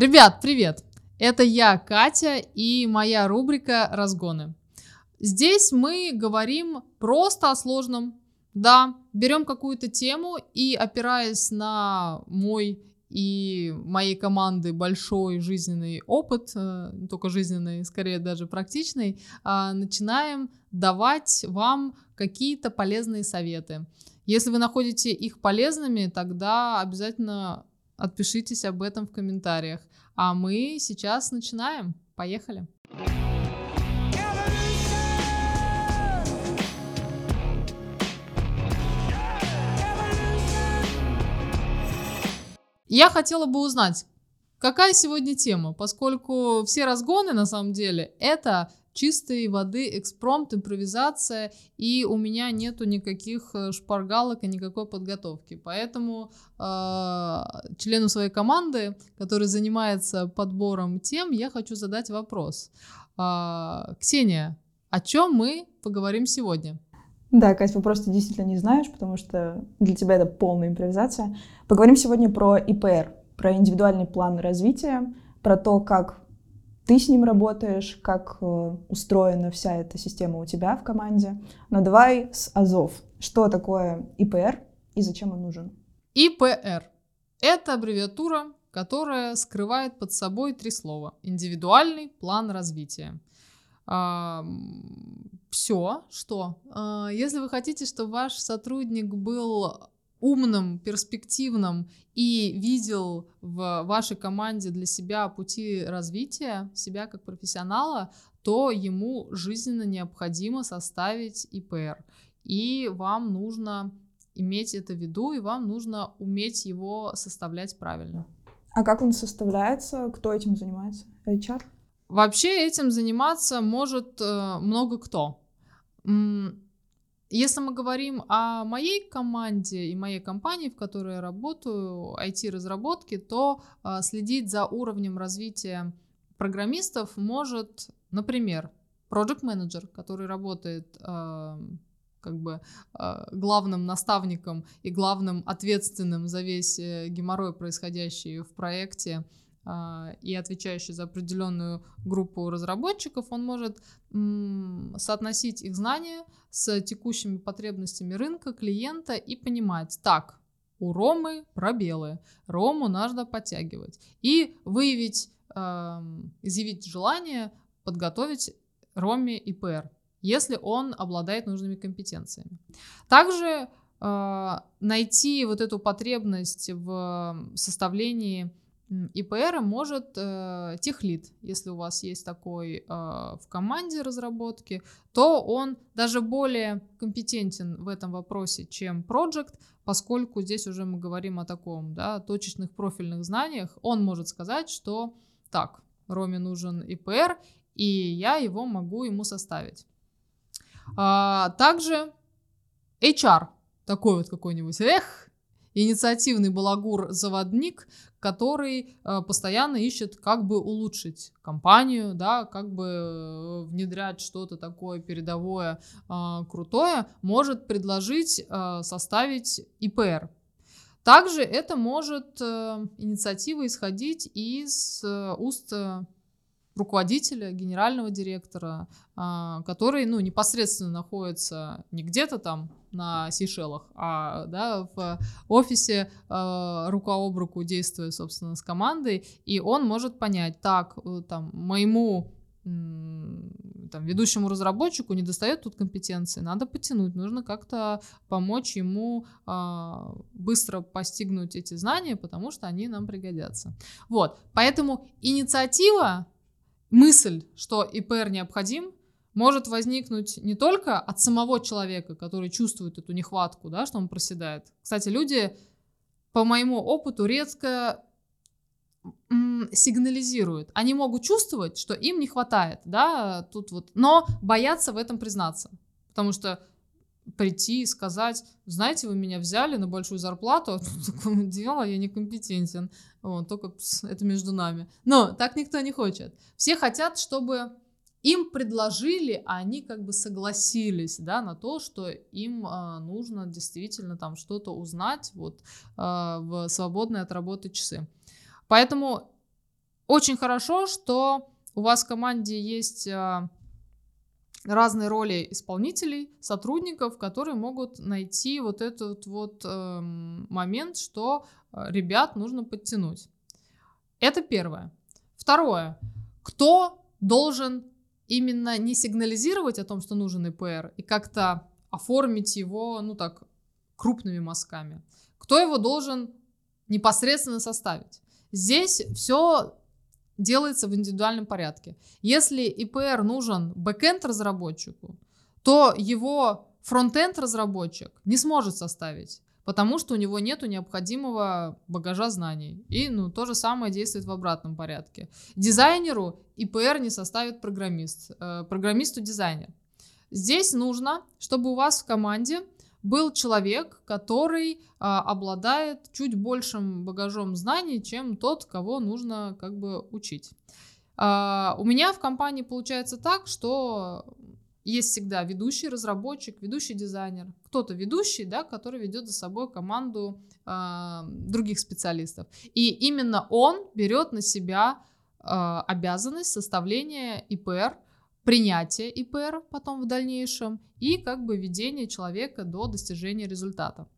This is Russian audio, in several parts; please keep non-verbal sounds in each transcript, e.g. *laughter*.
Ребят, привет! Это я, Катя, и моя рубрика «Разгоны». Здесь мы говорим просто о сложном. Да, берем какую-то тему и, опираясь на мой и моей команды большой жизненный опыт, э, не только жизненный, скорее даже практичный, а, начинаем давать вам какие-то полезные советы. Если вы находите их полезными, тогда обязательно отпишитесь об этом в комментариях. А мы сейчас начинаем. Поехали. Я хотела бы узнать, какая сегодня тема, поскольку все разгоны на самом деле это чистой воды экспромт, импровизация, и у меня нету никаких э, шпаргалок и никакой подготовки. Поэтому э, члену своей команды, который занимается подбором тем, я хочу задать вопрос. Э, Ксения, о чем мы поговорим сегодня? Да, Кать, вопрос ты действительно не знаешь, потому что для тебя это полная импровизация. Поговорим сегодня про ИПР, про индивидуальный план развития, про то, как ты с ним работаешь, как э, устроена вся эта система у тебя в команде. Но давай с Азов. Что такое ИПР и зачем он нужен? ИПР – это аббревиатура, которая скрывает под собой три слова. Индивидуальный план развития. А, все, что? А, если вы хотите, чтобы ваш сотрудник был умным, перспективным и видел в вашей команде для себя пути развития себя как профессионала, то ему жизненно необходимо составить ИПР. И вам нужно иметь это в виду, и вам нужно уметь его составлять правильно. А как он составляется? Кто этим занимается? HR? Вообще этим заниматься может э, много кто. Если мы говорим о моей команде и моей компании, в которой я работаю, IT-разработки, то э, следить за уровнем развития программистов может, например, project менеджер который работает э, как бы э, главным наставником и главным ответственным за весь э, геморрой, происходящий в проекте, а, и отвечающий за определенную группу разработчиков, он может соотносить их знания с текущими потребностями рынка, клиента и понимать, так, у Ромы пробелы, Рому надо подтягивать. И выявить, изъявить желание подготовить Роме ИПР, если он обладает нужными компетенциями. Также а, найти вот эту потребность в составлении ИПР может э, техлит, если у вас есть такой э, в команде разработки, то он даже более компетентен в этом вопросе, чем project, поскольку здесь уже мы говорим о таком, да, точечных профильных знаниях. Он может сказать, что так, Роме нужен ИПР, и я его могу ему составить. А, также HR, такой вот какой-нибудь, эх, инициативный балагур-заводник, который э, постоянно ищет, как бы улучшить компанию, да, как бы э, внедрять что-то такое передовое, э, крутое, может предложить составить ИПР. Также это может инициатива исходить из уст руководителя, генерального директора, а, который ну, непосредственно находится не где-то там на Сейшелах, а да, в офисе а, рука об руку действуя, собственно, с командой, и он может понять, так, э, там, моему там, ведущему разработчику не достает тут компетенции, надо потянуть, нужно как-то помочь ему э, быстро постигнуть эти знания, потому что они нам пригодятся. Вот, поэтому инициатива мысль, что ИПР необходим, может возникнуть не только от самого человека, который чувствует эту нехватку, да, что он проседает. Кстати, люди, по моему опыту, редко сигнализируют. Они могут чувствовать, что им не хватает, да, тут вот, но боятся в этом признаться. Потому что прийти и сказать, знаете, вы меня взяли на большую зарплату, а такое *laughs* дело, я некомпетентен. Вот, только это между нами. Но так никто не хочет. Все хотят, чтобы им предложили, а они как бы согласились, да, на то, что им э, нужно действительно там что-то узнать вот э, в свободные от работы часы. Поэтому очень хорошо, что у вас в команде есть а, разные роли исполнителей, сотрудников, которые могут найти вот этот вот э, момент, что э, ребят нужно подтянуть. Это первое. Второе. Кто должен именно не сигнализировать о том, что нужен ИПР, и как-то оформить его, ну так, крупными мазками? Кто его должен непосредственно составить? Здесь все делается в индивидуальном порядке. Если ИПР нужен бэкенд разработчику, то его фронтенд разработчик не сможет составить, потому что у него нет необходимого багажа знаний. И ну, то же самое действует в обратном порядке. Дизайнеру ИПР не составит программист, э, программисту дизайнер. Здесь нужно, чтобы у вас в команде был человек, который а, обладает чуть большим багажом знаний, чем тот, кого нужно как бы учить. А, у меня в компании получается так, что есть всегда ведущий разработчик, ведущий дизайнер, кто-то ведущий, да, который ведет за собой команду э, других специалистов. И именно он берет на себя э, обязанность составления ИПР, принятие ИПР потом в дальнейшем и как бы ведение человека до достижения результата.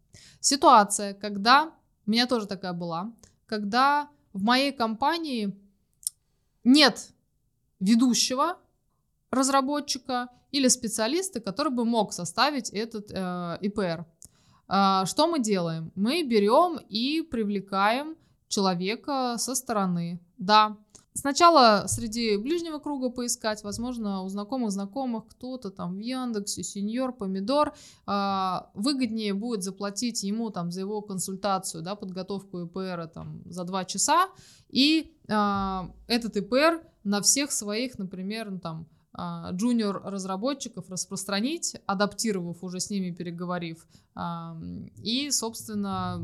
Ситуация, когда, у меня тоже такая была, когда в моей компании нет ведущего разработчика или специалиста, который бы мог составить этот э, ИПР. Э, что мы делаем? Мы берем и привлекаем человека со стороны. Да, Сначала среди ближнего круга поискать, возможно, у знакомых знакомых кто-то там в Яндексе, сеньор, помидор, а, выгоднее будет заплатить ему там за его консультацию, да, подготовку ИПР там за два часа, и а, этот ИПР на всех своих, например, ну, там а, джуниор разработчиков распространить, адаптировав уже с ними, переговорив. И, собственно,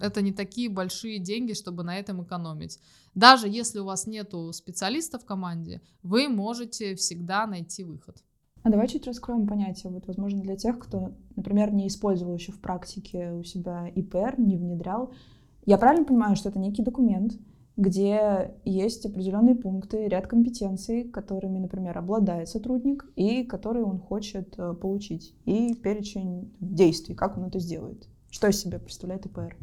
это не такие большие деньги, чтобы на этом экономить. Даже если у вас нету специалиста в команде, вы можете всегда найти выход. А давай чуть раскроем понятие. Вот, возможно, для тех, кто, например, не использовал еще в практике у себя ИПР, не внедрял. Я правильно понимаю, что это некий документ, где есть определенные пункты, ряд компетенций, которыми, например, обладает сотрудник и которые он хочет э, получить, и перечень действий, как он это сделает. Что из себя представляет ИПР?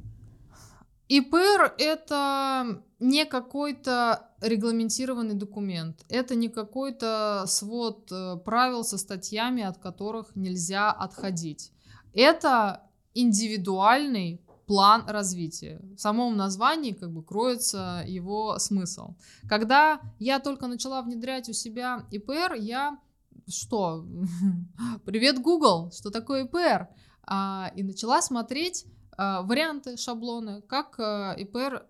ИПР — это не какой-то регламентированный документ, это не какой-то свод э, правил со статьями, от которых нельзя отходить. Это индивидуальный план развития. В самом названии как бы кроется его смысл. Когда я только начала внедрять у себя ИПР, я что? *laughs* Привет, Google, что такое ИПР? А, и начала смотреть варианты, шаблоны, как а, ИПР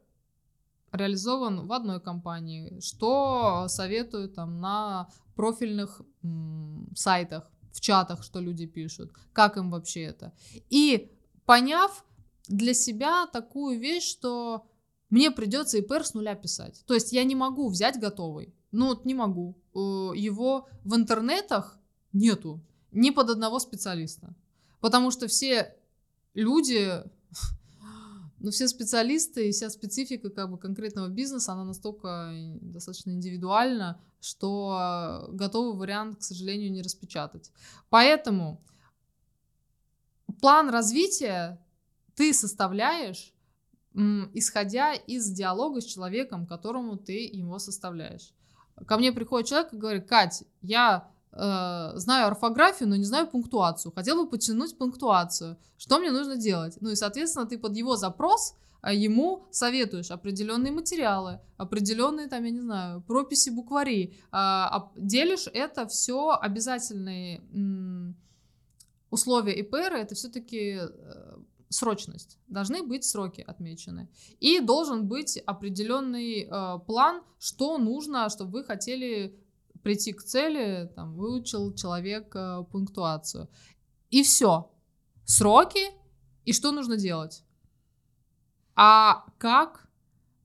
реализован в одной компании, что советуют там на профильных м, сайтах, в чатах, что люди пишут, как им вообще это. И поняв для себя такую вещь, что мне придется ИПР с нуля писать. То есть я не могу взять готовый. Ну вот не могу. Его в интернетах нету. Ни под одного специалиста. Потому что все люди, *laughs* ну, все специалисты и вся специфика как бы конкретного бизнеса, она настолько достаточно индивидуальна, что готовый вариант, к сожалению, не распечатать. Поэтому план развития ты составляешь, исходя из диалога с человеком, которому ты его составляешь. Ко мне приходит человек и говорит, Кать, я э, знаю орфографию, но не знаю пунктуацию. Хотел бы подтянуть пунктуацию. Что мне нужно делать? Ну и, соответственно, ты под его запрос э, ему советуешь определенные материалы, определенные, там, я не знаю, прописи, буквари. Э, делишь это все обязательные условия ИПР, это все-таки э, срочность. Должны быть сроки отмечены. И должен быть определенный э, план, что нужно, чтобы вы хотели прийти к цели, там, выучил человек пунктуацию. И все. Сроки и что нужно делать. А как,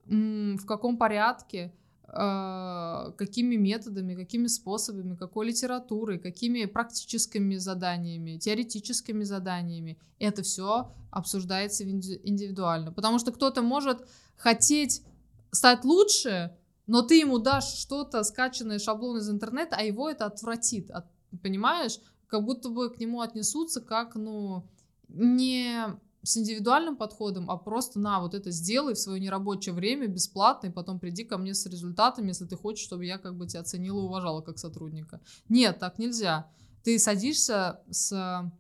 в каком порядке, э, какими методами, какими способами, какой литературой, какими практическими заданиями, теоретическими заданиями. Это все обсуждается индивидуально. Потому что кто-то может хотеть стать лучше, но ты ему дашь что-то, скачанное шаблон из интернета, а его это отвратит, от, понимаешь? Как будто бы к нему отнесутся как, ну, не с индивидуальным подходом, а просто на, вот это сделай в свое нерабочее время бесплатно, и потом приди ко мне с результатами, если ты хочешь, чтобы я как бы тебя оценила и уважала как сотрудника. Нет, так нельзя. Ты садишься с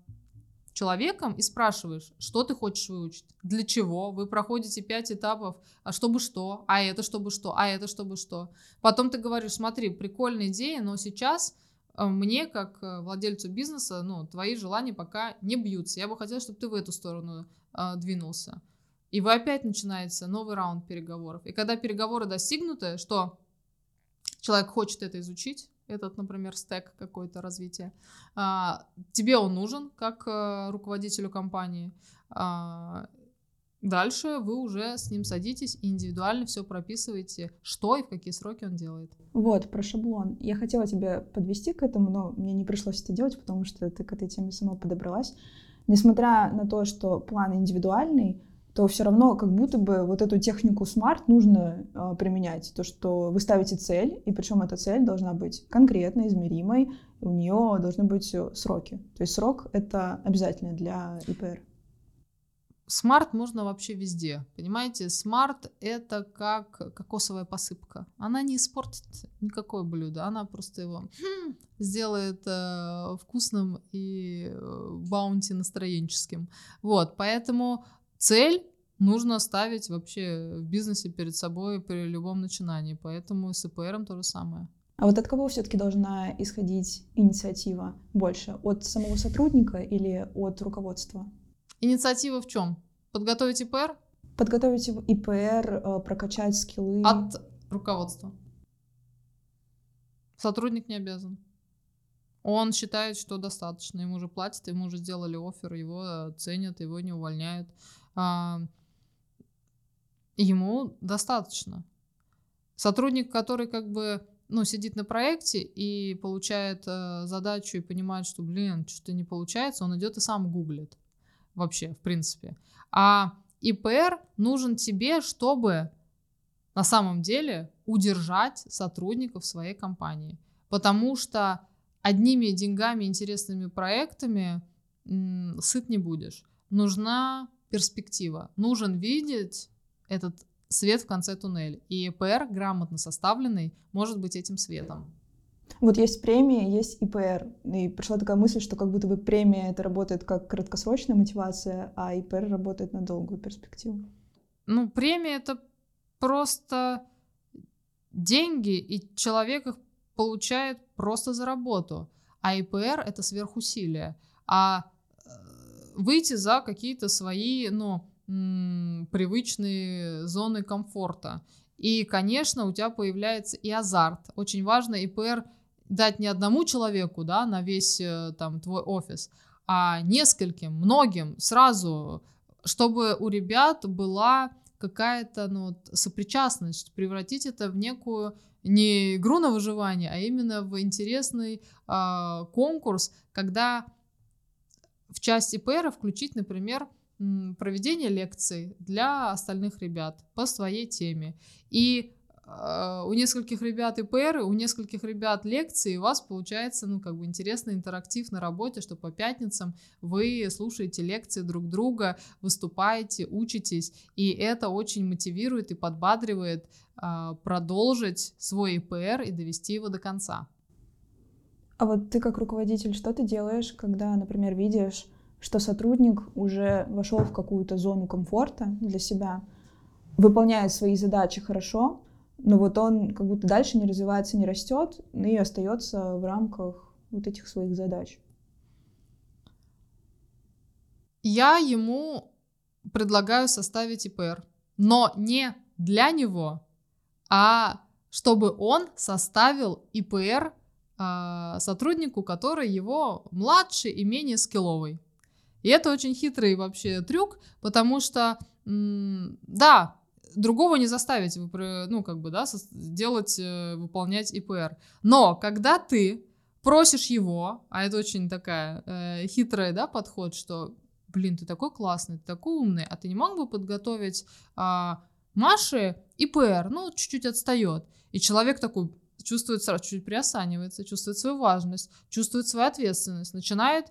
человеком и спрашиваешь, что ты хочешь выучить, для чего, вы проходите пять этапов, а чтобы что, а это чтобы что, а это чтобы что. Потом ты говоришь, смотри, прикольная идея, но сейчас э, мне, как э, владельцу бизнеса, ну, твои желания пока не бьются. Я бы хотела, чтобы ты в эту сторону э, двинулся. И вы опять начинаете новый раунд переговоров. И когда переговоры достигнуты, что человек хочет это изучить, этот, например, стек какой-то развития, а, тебе он нужен как а, руководителю компании. А, дальше вы уже с ним садитесь и индивидуально все прописываете, что и в какие сроки он делает. Вот, про шаблон. Я хотела тебя подвести к этому, но мне не пришлось это делать, потому что ты к этой теме сама подобралась. Несмотря на то, что план индивидуальный, то все равно как будто бы вот эту технику SMART нужно э, применять. То, что вы ставите цель, и причем эта цель должна быть конкретной, измеримой, у нее должны быть сроки. То есть срок — это обязательно для ИПР. SMART можно вообще везде. Понимаете, SMART это как кокосовая посыпка. Она не испортит никакое блюдо, она просто его хм, сделает э, вкусным и э, Bounty настроенческим. Вот, поэтому цель нужно ставить вообще в бизнесе перед собой при любом начинании. Поэтому с ИПРом то же самое. А вот от кого все-таки должна исходить инициатива больше? От самого сотрудника или от руководства? Инициатива в чем? Подготовить ИПР? Подготовить ИПР, э, прокачать скиллы. От руководства. Сотрудник не обязан. Он считает, что достаточно, ему уже платят, ему уже сделали офер, его ценят, его не увольняют ему достаточно. Сотрудник, который как бы ну, сидит на проекте и получает э, задачу и понимает, что, блин, что-то не получается, он идет и сам гуглит вообще, в принципе. А ИПР нужен тебе, чтобы на самом деле удержать сотрудников своей компании. Потому что одними деньгами, интересными проектами м, сыт не будешь. Нужна перспектива. Нужен видеть этот свет в конце туннеля. И ИПР, грамотно составленный, может быть этим светом. Вот есть премии, есть ИПР. И пришла такая мысль, что как будто бы премия это работает как краткосрочная мотивация, а ИПР работает на долгую перспективу. Ну, премия это просто деньги, и человек их получает просто за работу. А ИПР это сверхусилие. А выйти за какие-то свои, ну, привычные зоны комфорта. И, конечно, у тебя появляется и азарт. Очень важно ИПР дать не одному человеку, да, на весь э, там твой офис, а нескольким, многим сразу, чтобы у ребят была какая-то ну, сопричастность, превратить это в некую не игру на выживание, а именно в интересный э, конкурс, когда в части ИПР включить, например, проведение лекций для остальных ребят по своей теме. И э, у нескольких ребят ИПР, у нескольких ребят лекции, у вас получается, ну, как бы интересный интерактив на работе, что по пятницам вы слушаете лекции друг друга, выступаете, учитесь, и это очень мотивирует и подбадривает э, продолжить свой ИПР и довести его до конца. А вот ты как руководитель, что ты делаешь, когда, например, видишь, что сотрудник уже вошел в какую-то зону комфорта для себя, выполняет свои задачи хорошо, но вот он как будто дальше не развивается, не растет, и остается в рамках вот этих своих задач. Я ему предлагаю составить ИПР, но не для него, а чтобы он составил ИПР а, сотруднику, который его младше и менее скилловый. И это очень хитрый вообще трюк, потому что, да, другого не заставить, ну, как бы, да, делать, э, выполнять ИПР. Но когда ты просишь его, а это очень такая э, хитрая, да, подход, что, блин, ты такой классный, ты такой умный, а ты не мог бы подготовить э, Маше ИПР, ну, чуть-чуть отстает. И человек такой, чувствует сразу, чуть приосанивается, чувствует свою важность, чувствует свою ответственность, начинает э,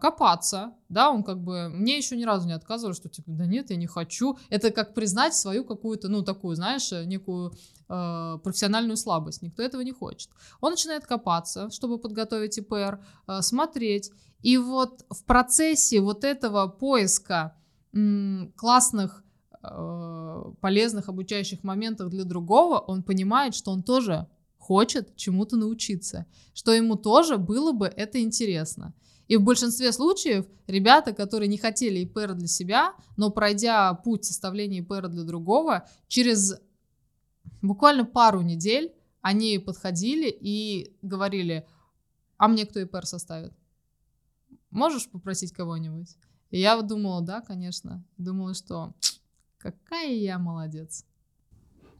копаться, да, он как бы, мне еще ни разу не отказывал, что типа, да нет, я не хочу, это как признать свою какую-то, ну, такую, знаешь, некую э, профессиональную слабость, никто этого не хочет. Он начинает копаться, чтобы подготовить ИПР, э, смотреть, и вот в процессе вот этого поиска м, классных э, полезных обучающих моментов для другого, он понимает, что он тоже хочет чему-то научиться, что ему тоже было бы это интересно. И в большинстве случаев ребята, которые не хотели ИПР для себя, но пройдя путь составления ИПР для другого, через буквально пару недель они подходили и говорили, а мне кто ИПР составит? Можешь попросить кого-нибудь? И я думала, да, конечно. Думала, что какая я молодец.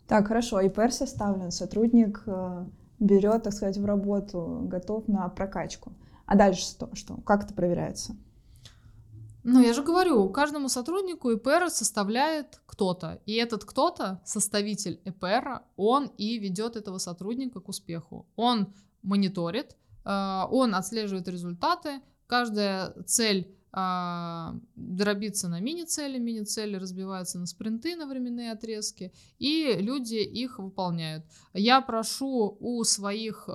Так, хорошо, ИПР составлен, сотрудник э, берет, так сказать, в работу, готов на прокачку. А дальше что? что? Как это проверяется? Ну, я же говорю, каждому сотруднику ИПР составляет кто-то. И этот кто-то, составитель ИПР, он и ведет этого сотрудника к успеху. Он мониторит, э, он отслеживает результаты, каждая цель а, дробиться на мини-цели, мини-цели разбиваются на спринты, на временные отрезки, и люди их выполняют. Я прошу у своих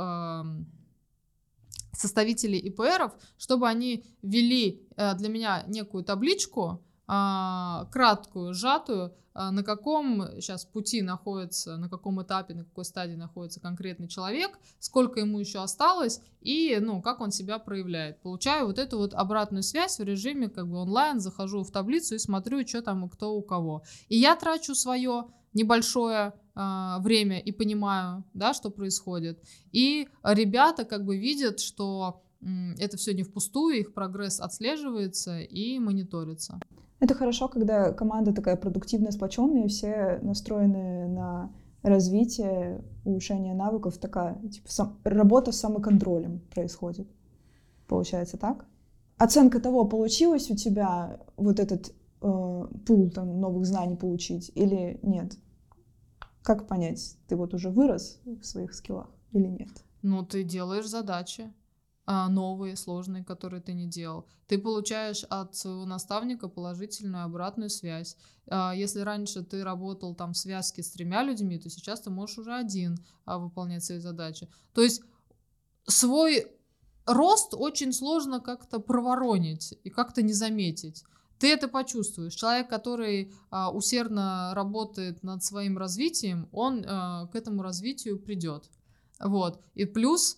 составителей ИПРов, чтобы они ввели а, для меня некую табличку, краткую, сжатую, а, на каком сейчас пути находится, на каком этапе, на какой стадии находится конкретный человек, сколько ему еще осталось и, ну, как он себя проявляет. Получаю вот эту вот обратную связь в режиме как бы онлайн, захожу в таблицу и смотрю, что там и кто у кого. И я трачу свое небольшое э, время и понимаю, да, что происходит. И ребята как бы видят, что это все не впустую, их прогресс отслеживается и мониторится. Это хорошо, когда команда такая продуктивная, сплоченная, все настроены на развитие, улучшение навыков, такая типа, сам, работа с самоконтролем происходит. Получается так? Оценка того, получилось у тебя вот этот э, пул там, новых знаний получить или нет? Как понять, ты вот уже вырос в своих скиллах или нет? Ну, ты делаешь задачи. А, новые, сложные, которые ты не делал. Ты получаешь от своего наставника положительную обратную связь. А, если раньше ты работал там в связке с тремя людьми, то сейчас ты можешь уже один а, выполнять свои задачи. То есть свой рост очень сложно как-то проворонить и как-то не заметить. Ты это почувствуешь. Человек, который усердно работает над своим развитием, он к этому развитию придет. Вот. И плюс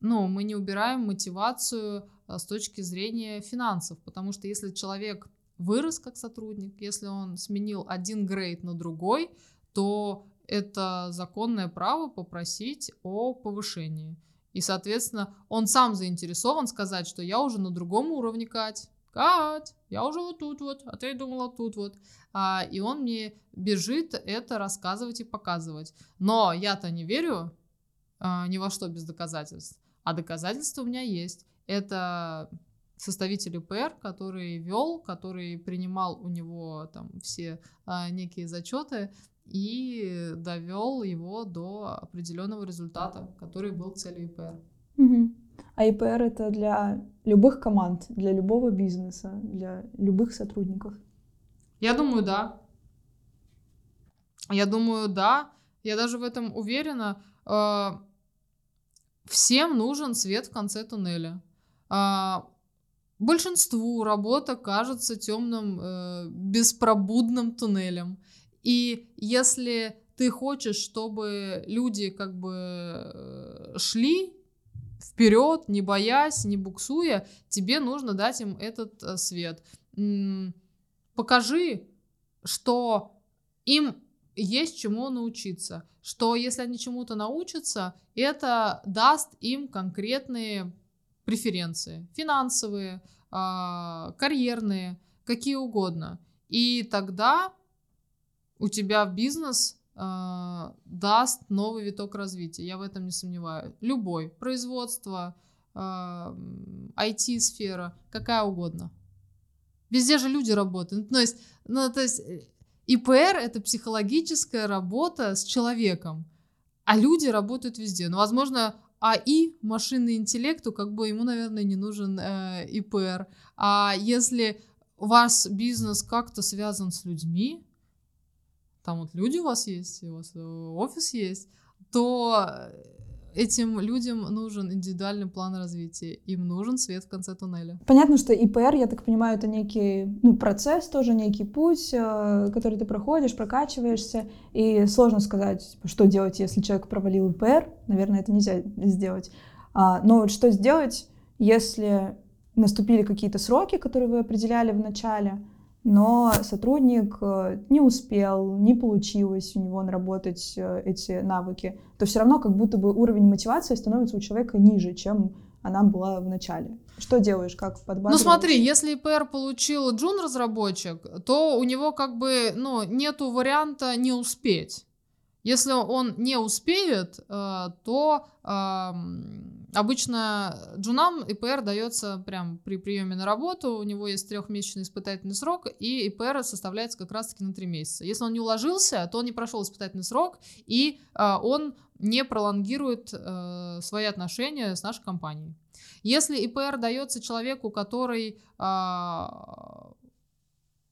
ну, мы не убираем мотивацию а, с точки зрения финансов, потому что если человек вырос как сотрудник, если он сменил один грейд на другой, то это законное право попросить о повышении. И, соответственно, он сам заинтересован сказать, что я уже на другом уровне, Кать. Кать, я уже вот тут вот, а ты думала тут вот. А, и он мне бежит это рассказывать и показывать. Но я-то не верю а, ни во что без доказательств. А доказательства у меня есть. Это составитель ИПР, который вел, который принимал у него там все а, некие зачеты и довел его до определенного результата, который был целью ИПР. Угу. А ИПР это для любых команд, для любого бизнеса, для любых сотрудников? Я думаю, да. Я думаю, да. Я даже в этом уверена. Всем нужен свет в конце туннеля. А, большинству работа кажется темным, э, беспробудным туннелем. И если ты хочешь, чтобы люди как бы э, шли вперед, не боясь, не буксуя, тебе нужно дать им этот э, свет. Покажи, что им есть чему научиться, что если они чему-то научатся, это даст им конкретные преференции, финансовые, а, карьерные, какие угодно. И тогда у тебя бизнес э, даст новый виток развития. Я в этом не сомневаюсь. Любой. Производство, э, IT-сфера, какая угодно. Везде же люди работают. Ну, то есть, ну, то есть ИПР — это психологическая работа с человеком, а люди работают везде. Но, возможно, АИ, машинный интеллекту, как бы ему, наверное, не нужен э, ИПР. А если у вас бизнес как-то связан с людьми, там вот люди у вас есть, у вас э, офис есть, то этим людям нужен индивидуальный план развития, им нужен свет в конце туннеля. Понятно, что ИПР, я так понимаю, это некий ну, процесс, тоже некий путь, э, который ты проходишь, прокачиваешься, и сложно сказать, типа, что делать, если человек провалил ИПР, наверное, это нельзя сделать. А, но что сделать, если наступили какие-то сроки, которые вы определяли в начале, но сотрудник э, не успел, не получилось у него наработать э, эти навыки, то все равно как будто бы уровень мотивации становится у человека ниже, чем она была в начале. Что делаешь, как подбадриваешь? Ну смотри, если ИПР получил джун-разработчик, то у него как бы, ну, нету варианта не успеть. Если он не успеет, э, то обычно джунам ИПР дается прям при приеме на работу, у него есть трехмесячный испытательный срок, и ИПР составляется как раз-таки на три месяца. Если он не уложился, то он не прошел испытательный срок, и э, он не пролонгирует э, свои отношения с нашей компанией. Если ИПР дается человеку, который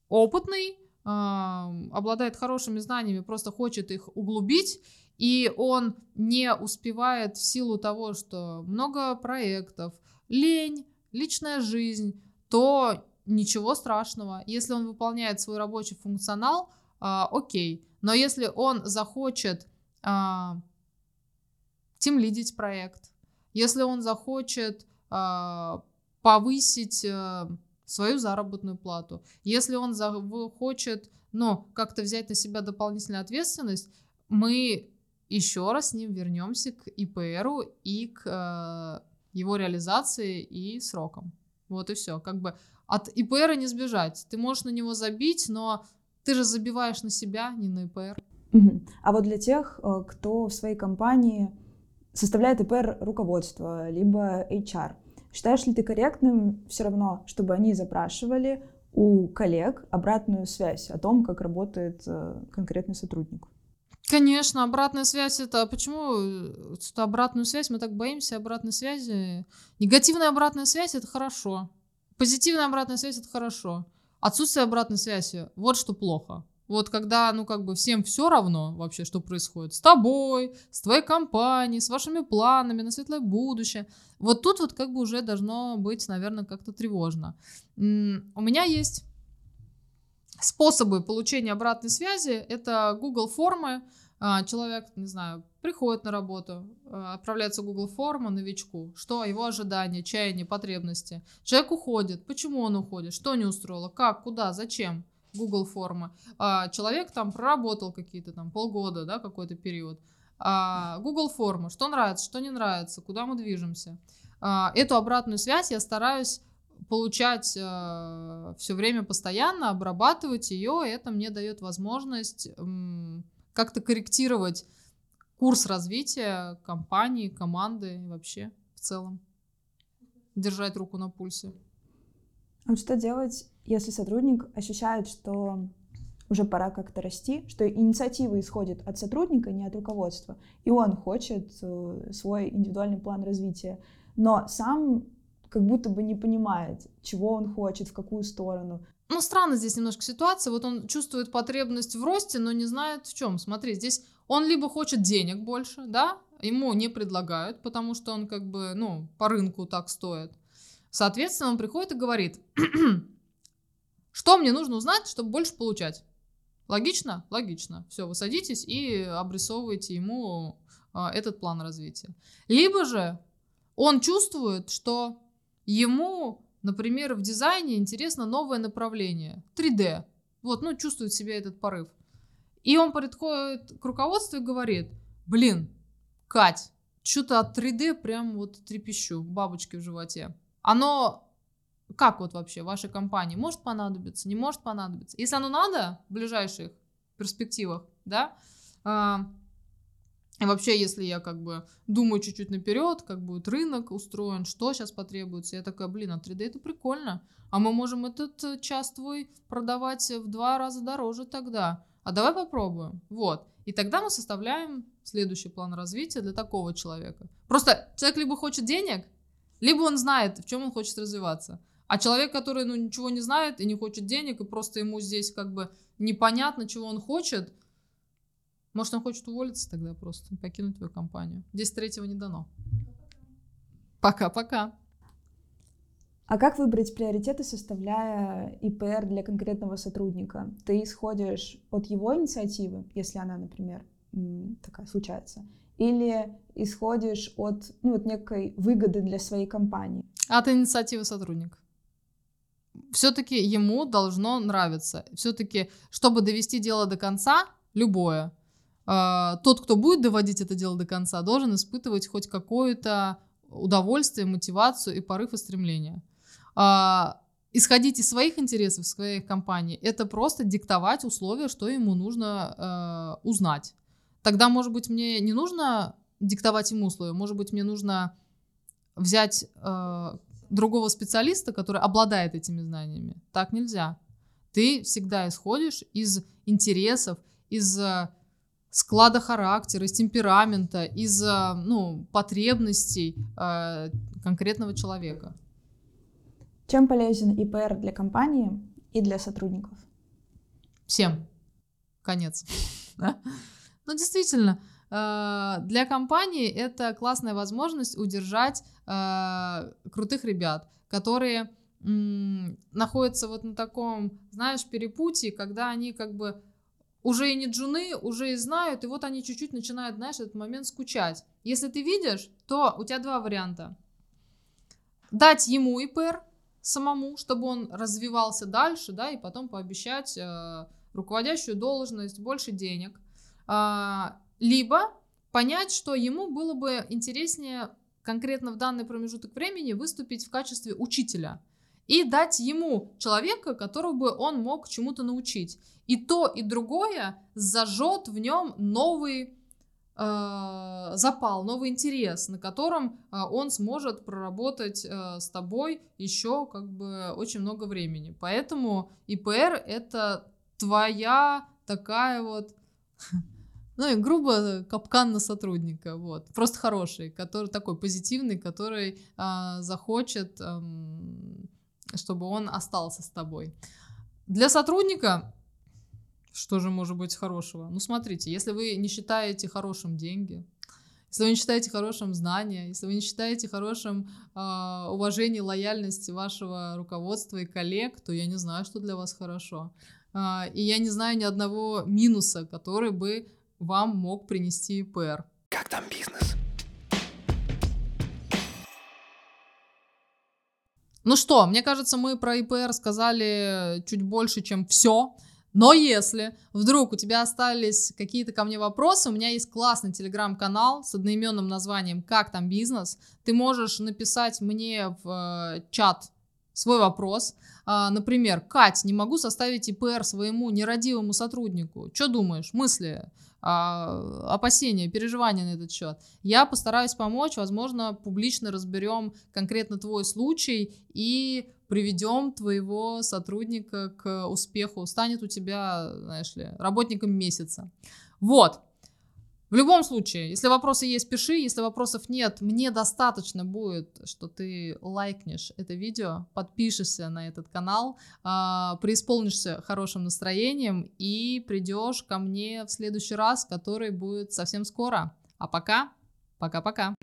опытный, обладает хорошими знаниями, просто хочет их углубить, и он не успевает в силу того, что много проектов, лень, личная жизнь, то ничего страшного. Если он выполняет свой рабочий функционал, а, окей. Но если он захочет а, тимлидить проект, если он захочет а, повысить а, свою заработную плату. Если он хочет, ну, как-то взять на себя дополнительную ответственность, мы еще раз с ним вернемся к ИПРу и к э, его реализации и срокам. Вот и все. Как бы от ИПРа не сбежать. Ты можешь на него забить, но ты же забиваешь на себя, не на ИПР. А вот для тех, э, кто в своей компании составляет ИПР руководство, либо HR, Считаешь ли ты корректным все равно, чтобы они запрашивали у коллег обратную связь о том, как работает э, конкретный сотрудник? Конечно, обратная связь это почему это обратную связь мы так боимся обратной связи? Негативная обратная связь это хорошо, позитивная обратная связь это хорошо, отсутствие обратной связи вот что плохо. Вот когда, ну, как бы всем все равно вообще, что происходит с тобой, с твоей компанией, с вашими планами на светлое будущее. Вот тут вот как бы уже должно быть, наверное, как-то тревожно. У меня есть способы получения обратной связи. Это Google формы. А, человек, не знаю, приходит на работу, а, отправляется Google форму новичку. Что его ожидания, чаяния, потребности. Человек уходит. Почему он уходит? Что не устроило? Как? Куда? Зачем? Google формы. А, человек там проработал какие-то там полгода, да, какой-то период. Google формы, что нравится, что не нравится, куда мы движемся. Эту обратную связь я стараюсь получать э, все время постоянно, обрабатывать ее, это мне дает возможность э, как-то корректировать курс развития компании, команды вообще в целом. Держать руку на пульсе. А что делать, если сотрудник ощущает, что уже пора как-то расти, что инициатива исходит от сотрудника, не от руководства, и он хочет э, свой индивидуальный план развития, но сам как будто бы не понимает, чего он хочет, в какую сторону. Ну, странно здесь немножко ситуация. Вот он чувствует потребность в росте, но не знает в чем. Смотри, здесь он либо хочет денег больше, да, ему не предлагают, потому что он как бы, ну, по рынку так стоит. Соответственно, он приходит и говорит, *clears throat* что мне нужно узнать, чтобы больше получать? Логично? Логично. Все, вы садитесь и обрисовываете ему а, этот план развития. Либо же он чувствует, что ему, например, в дизайне интересно новое направление, 3D. Вот, ну, чувствует в себе этот порыв. И он подходит к руководству и говорит, блин, Кать, что-то от 3D прям вот трепещу, бабочки в животе оно как вот вообще вашей компании может понадобиться, не может понадобиться. Если оно надо в ближайших перспективах, да, э, И вообще, если я как бы думаю чуть-чуть наперед, как будет рынок устроен, что сейчас потребуется, я такая, блин, а 3D это прикольно. А мы можем этот э, час твой продавать в два раза дороже тогда. А давай попробуем. Вот. И тогда мы составляем следующий план развития для такого человека. Просто человек либо хочет денег, либо он знает, в чем он хочет развиваться. А человек, который ну, ничего не знает и не хочет денег, и просто ему здесь как бы непонятно, чего он хочет, может, он хочет уволиться тогда просто, покинуть твою компанию. Здесь третьего не дано. Пока-пока. А как выбрать приоритеты, составляя ИПР для конкретного сотрудника? Ты исходишь от его инициативы, если она, например, такая случается, или исходишь от ну, вот некой выгоды для своей компании? От инициативы сотрудника все-таки ему должно нравиться. Все-таки, чтобы довести дело до конца, любое, тот, кто будет доводить это дело до конца, должен испытывать хоть какое-то удовольствие, мотивацию и порыв и стремление. Э, исходить из своих интересов, своей компании, это просто диктовать условия, что ему нужно э, узнать. Тогда, может быть, мне не нужно диктовать ему условия, может быть, мне нужно взять другого специалиста, который обладает этими знаниями. Так нельзя. Ты всегда исходишь из интересов, из склада характера, из темперамента, из э, ну, потребностей э, конкретного человека. Чем полезен ИПР для компании и для сотрудников? Всем. Конец. Ну, действительно, Э, для компании это классная возможность удержать крутых ребят, которые находятся вот на таком, знаешь, перепутье, когда они как бы уже и не джуны, уже и знают, и вот они чуть-чуть начинают, знаешь, этот момент скучать. Если ты видишь, то у тебя два варианта. Дать ему ИПР самому, чтобы он развивался дальше, да, и потом пообещать э, руководящую должность, больше денег. А, либо понять, что ему было бы интереснее конкретно в данный промежуток времени выступить в качестве учителя и дать ему человека, которого бы он мог чему-то научить. И то, и другое зажжет в нем новый э, запал, новый интерес, на котором э, он сможет проработать э, с тобой еще как бы очень много времени. Поэтому ИПР это твоя такая вот *laughs* ну и грубо капкан на сотрудника, вот. Просто хороший, который такой позитивный, который а, захочет, а, чтобы он остался с тобой. Для сотрудника что же может быть хорошего? Ну смотрите, если вы не считаете хорошим деньги, если вы не считаете хорошим знания, если вы не считаете хорошим э, уважение, лояльность вашего руководства и коллег, то я не знаю, что для вас хорошо. Э, и я не знаю ни одного минуса, который бы вам мог принести ИПР. Как там бизнес? Ну что, мне кажется, мы про ИПР сказали чуть больше, чем все. Но если вдруг у тебя остались какие-то ко мне вопросы, у меня есть классный телеграм-канал с одноименным названием «Как там бизнес?». Ты можешь написать мне в э, чат свой вопрос. А, например, Кать, не могу составить ИПР своему нерадивому сотруднику. Что думаешь? Мысли? а, опасения, переживания на этот счет. Я постараюсь помочь, возможно, публично разберем конкретно твой случай и приведем твоего сотрудника к успеху, станет у тебя, знаешь ли, работником месяца. Вот. В любом случае, если вопросы есть, пиши. Если вопросов нет, мне достаточно будет, что ты лайкнешь это видео, подпишешься на этот канал, э, преисполнишься хорошим настроением и придешь ко мне в следующий раз, который будет совсем скоро. А пока, пока-пока.